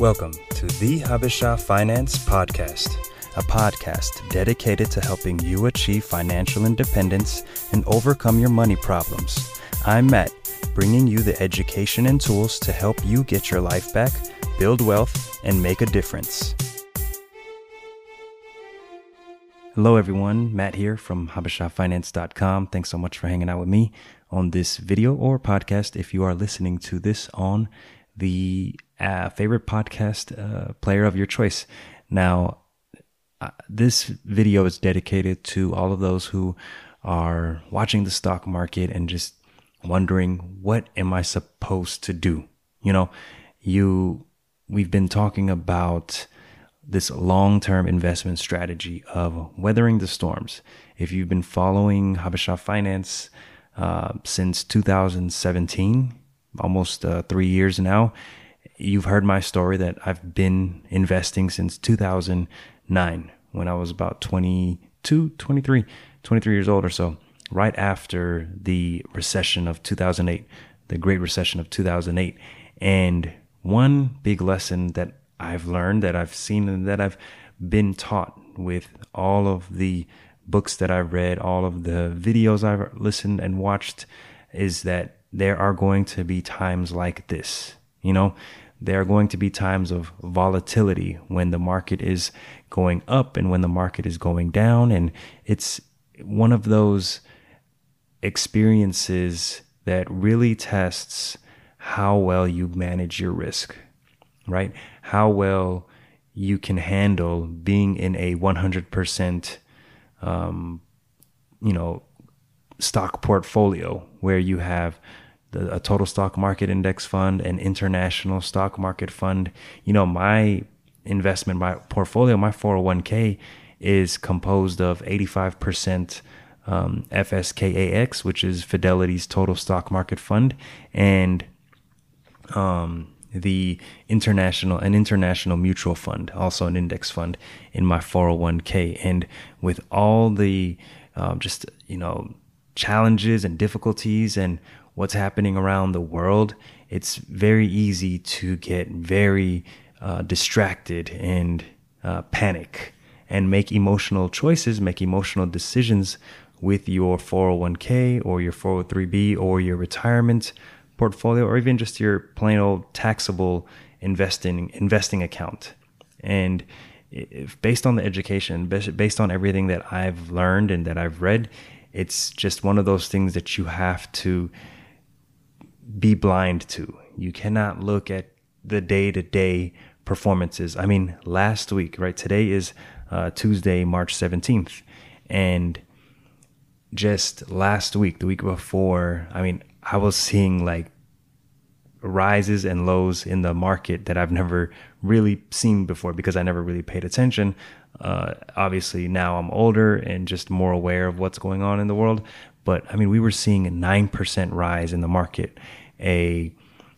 Welcome to the Habesha Finance Podcast, a podcast dedicated to helping you achieve financial independence and overcome your money problems. I'm Matt, bringing you the education and tools to help you get your life back, build wealth, and make a difference. Hello, everyone. Matt here from HabeshaFinance.com. Thanks so much for hanging out with me on this video or podcast if you are listening to this on the uh, favorite podcast uh, player of your choice. Now, uh, this video is dedicated to all of those who are watching the stock market and just wondering what am I supposed to do? You know, you we've been talking about this long-term investment strategy of weathering the storms. If you've been following Habesha Finance uh, since 2017, almost uh, three years now, you've heard my story that I've been investing since 2009 when I was about 22, 23, 23 years old or so, right after the recession of 2008, the Great Recession of 2008. And one big lesson that I've learned, that I've seen, and that I've been taught with all of the books that I've read, all of the videos I've listened and watched, is that there are going to be times like this. You know, there are going to be times of volatility when the market is going up and when the market is going down. And it's one of those experiences that really tests how well you manage your risk, right? How well you can handle being in a 100%, um, you know, stock portfolio where you have the, a total stock market index fund, an international stock market fund. You know, my investment, my portfolio, my 401k is composed of 85% um, FSKAX, which is Fidelity's total stock market fund, and um, the international an international mutual fund, also an index fund in my 401k. And with all the um, just you know challenges and difficulties and what's happening around the world, it's very easy to get very uh, distracted and uh, panic and make emotional choices, make emotional decisions with your 401k or your 403b or your retirement portfolio or even just your plain old taxable investing investing account. And if based on the education, based on everything that I've learned and that I've read, it's just one of those things that you have to be blind to. You cannot look at the day to day performances. I mean, last week, right? Today is uh, Tuesday, March 17th. And just last week, the week before, I mean, I was seeing like rises and lows in the market that I've never really seen before because I never really paid attention. Uh, obviously, now I'm older and just more aware of what's going on in the world. But I mean, we were seeing a 9% rise in the market, a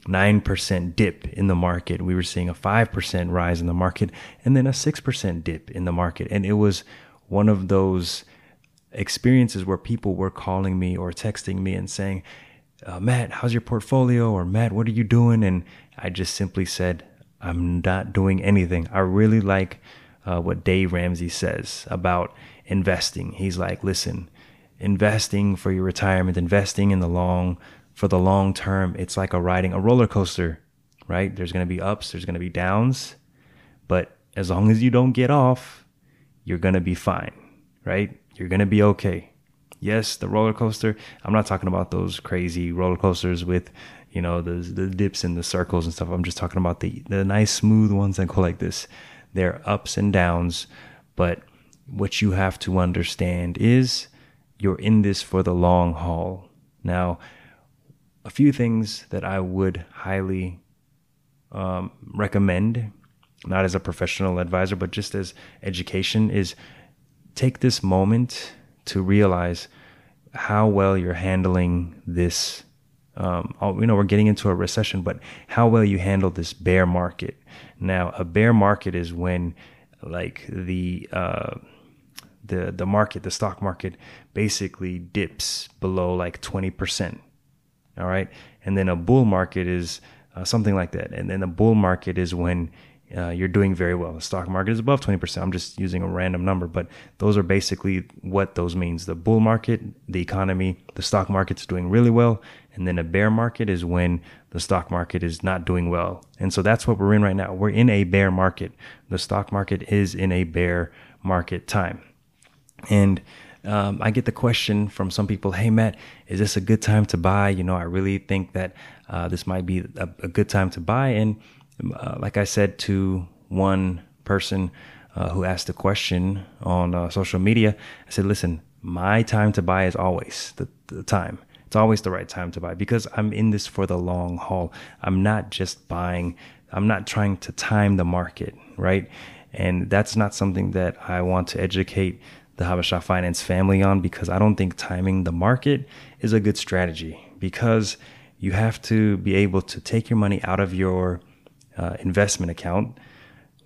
9% dip in the market. We were seeing a 5% rise in the market and then a 6% dip in the market. And it was one of those experiences where people were calling me or texting me and saying, uh, Matt, how's your portfolio? Or Matt, what are you doing? And I just simply said, I'm not doing anything. I really like uh, what Dave Ramsey says about investing. He's like, listen, investing for your retirement, investing in the long, for the long term, it's like a riding a roller coaster, right? There's going to be ups, there's going to be downs, but as long as you don't get off, you're going to be fine, right? You're going to be okay. Yes, the roller coaster. I'm not talking about those crazy roller coasters with, you know, the the dips and the circles and stuff. I'm just talking about the the nice smooth ones that go like this. They're ups and downs, but what you have to understand is you're in this for the long haul. Now, a few things that I would highly um, recommend, not as a professional advisor, but just as education, is take this moment to realize how well you're handling this. Um, you know, we're getting into a recession, but how well you handle this bear market. Now, a bear market is when, like the uh, the the market, the stock market, basically dips below like twenty percent. All right, and then a bull market is uh, something like that, and then a bull market is when uh, you're doing very well. The stock market is above 20%. I'm just using a random number, but those are basically what those means. The bull market, the economy, the stock market's doing really well. And then a bear market is when the stock market is not doing well. And so that's what we're in right now. We're in a bear market. The stock market is in a bear market time. And um, I get the question from some people, "Hey Matt, is this a good time to buy?" You know, I really think that uh, this might be a, a, good time to buy. And uh, like I said to one person uh, who asked a question on uh, social media, I said, "Listen, my time to buy is always the, the time." It's always the right time to buy because I'm in this for the long haul. I'm not just buying, I'm not trying to time the market, right? And that's not something that I want to educate the Habesha Finance family on because I don't think timing the market is a good strategy because you have to be able to take your money out of your uh, investment account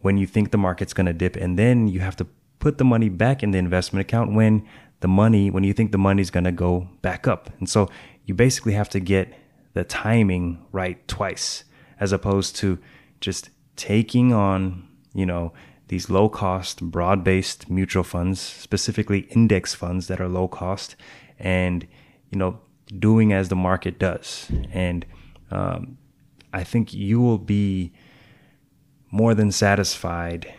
when you think the market's going to dip and then you have to put the money back in the investment account when the money when you think the money's going to go back up. And so you basically have to get the timing right twice as opposed to just taking on you know these low cost, broad based mutual funds, specifically index funds that are low cost, and you know doing as the market does. And um, I think you will be more than satisfied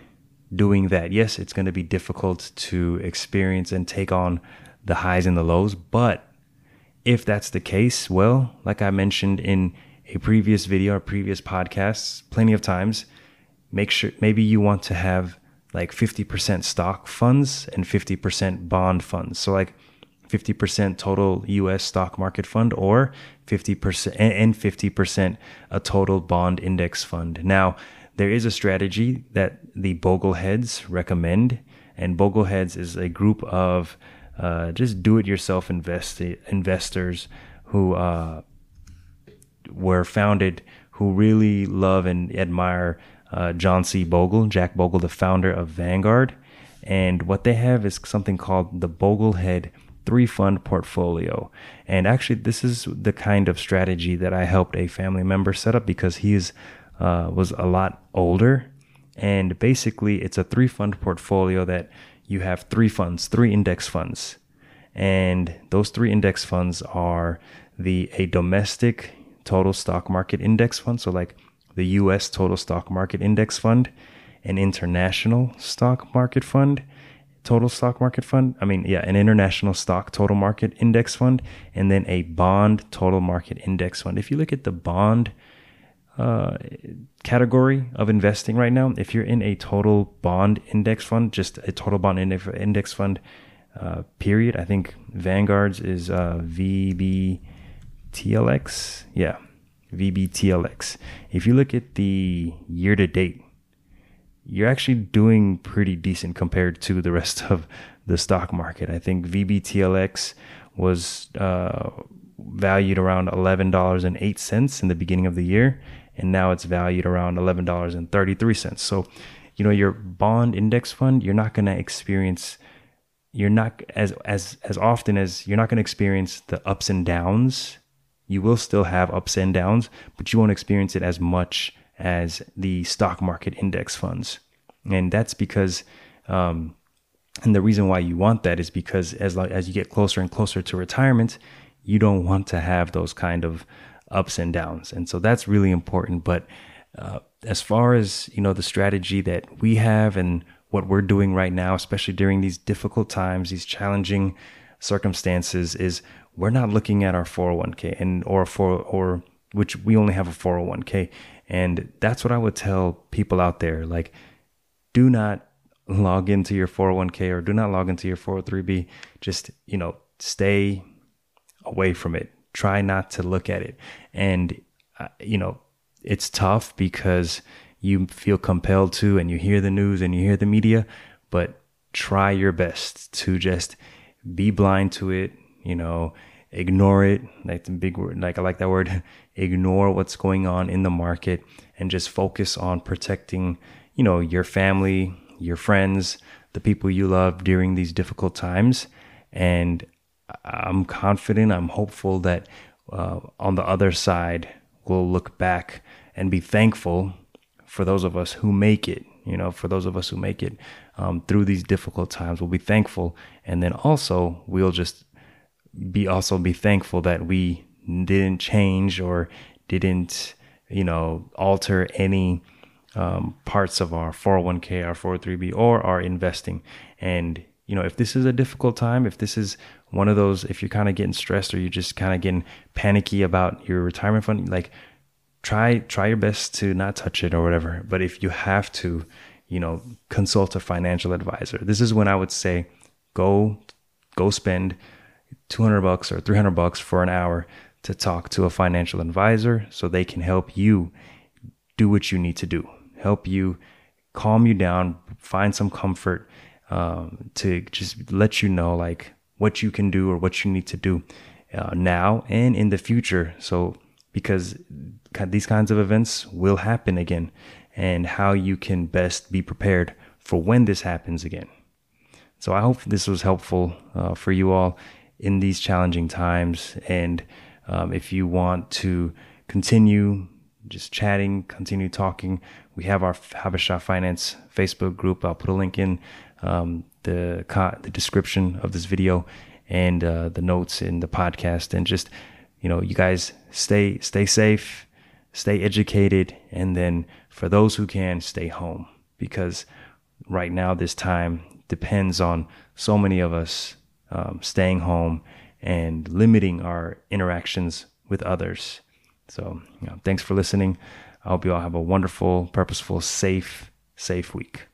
doing that. Yes, it's going to be difficult to experience and take on the highs and the lows, but if that's the case, well, like I mentioned in a previous video or previous podcasts, plenty of times make sure maybe you want to have like 50% stock funds and 50% bond funds. So like 50% total US stock market fund or 50% and 50% a total bond index fund. Now, there is a strategy that the Bogleheads recommend, and Bogleheads is a group of uh, just do-it-yourself invest- investors who uh, were founded, who really love and admire uh, John C. Bogle, Jack Bogle, the founder of Vanguard. And what they have is something called the Boglehead three fund portfolio. And actually, this is the kind of strategy that I helped a family member set up because he is, uh, was a lot older. And basically, it's a three fund portfolio that you have three funds, three index funds. And those three index funds are the a domestic total stock market index fund. So, like the US Total Stock Market Index Fund, an international stock market fund, total stock market fund. I mean, yeah, an international stock total market index fund, and then a bond total market index fund. If you look at the bond uh, category of investing right now, if you're in a total bond index fund, just a total bond index, fund, uh, period, I think Vanguard's is uh, VBTLX. Yeah, VBTLX. If you look at the year to date, you're actually doing pretty decent compared to the rest of the stock market. I think VBTLX was uh, valued around $11.08 in the beginning of the year, and now it's valued around $11.33. So, you know, your bond index fund, you're not going to experience you're not as as as often as you're not going to experience the ups and downs you will still have ups and downs, but you won't experience it as much as the stock market index funds. And that's because, um, and the reason why you want that is because as long as you get closer and closer to retirement, you don't want to have those kind of ups and downs. And so that's really important. But uh, as far as you know, the strategy that we have and what we're doing right now, especially during these difficult times, these challenging circumstances, is we're not looking at our 401k and or for or which we only have a 401k and that's what I would tell people out there like do not log into your 401k or do not log into your 403b just you know stay away from it. Try not to look at it. And uh, you know it's tough because you feel compelled to and you hear the news and you hear the media but try your best to just be blind to it you know, ignore it. Like the big word, like I like that word, ignore what's going on in the market and just focus on protecting, you know, your family, your friends, the people you love during these difficult times. And I'm confident, I'm hopeful that uh, on the other side, we'll look back and be thankful for those of us who make it. You know, for those of us who make it um, through these difficult times, we'll be thankful, and then also we'll just be also be thankful that we didn't change or didn't you know alter any um, parts of our 401k, our 403b, or our investing. And you know, if this is a difficult time, if this is one of those, if you're kind of getting stressed or you're just kind of getting panicky about your retirement fund, like try try your best to not touch it or whatever. But if you have to, you know, consult a financial advisor. This is when I would say, go go spend 200 bucks or 300 bucks for an hour to talk to a financial advisor so they can help you do what you need to do help you calm you down, find some comfort um, to just let you know like what you can do or what you need to do uh, now and in the future. So because these kinds of events will happen again, and how you can best be prepared for when this happens again. So I hope this was helpful uh, for you all in these challenging times. And um, if you want to continue just chatting, continue talking. We have our Habesha Finance Facebook group. I'll put a link in um, the the description of this video and uh, the notes in the podcast. And just you know, you guys stay stay safe, stay educated, and then for those who can, stay home because right now this time depends on so many of us um, staying home and limiting our interactions with others. So, you know, thanks for listening. I hope you all have a wonderful, purposeful, safe, safe week.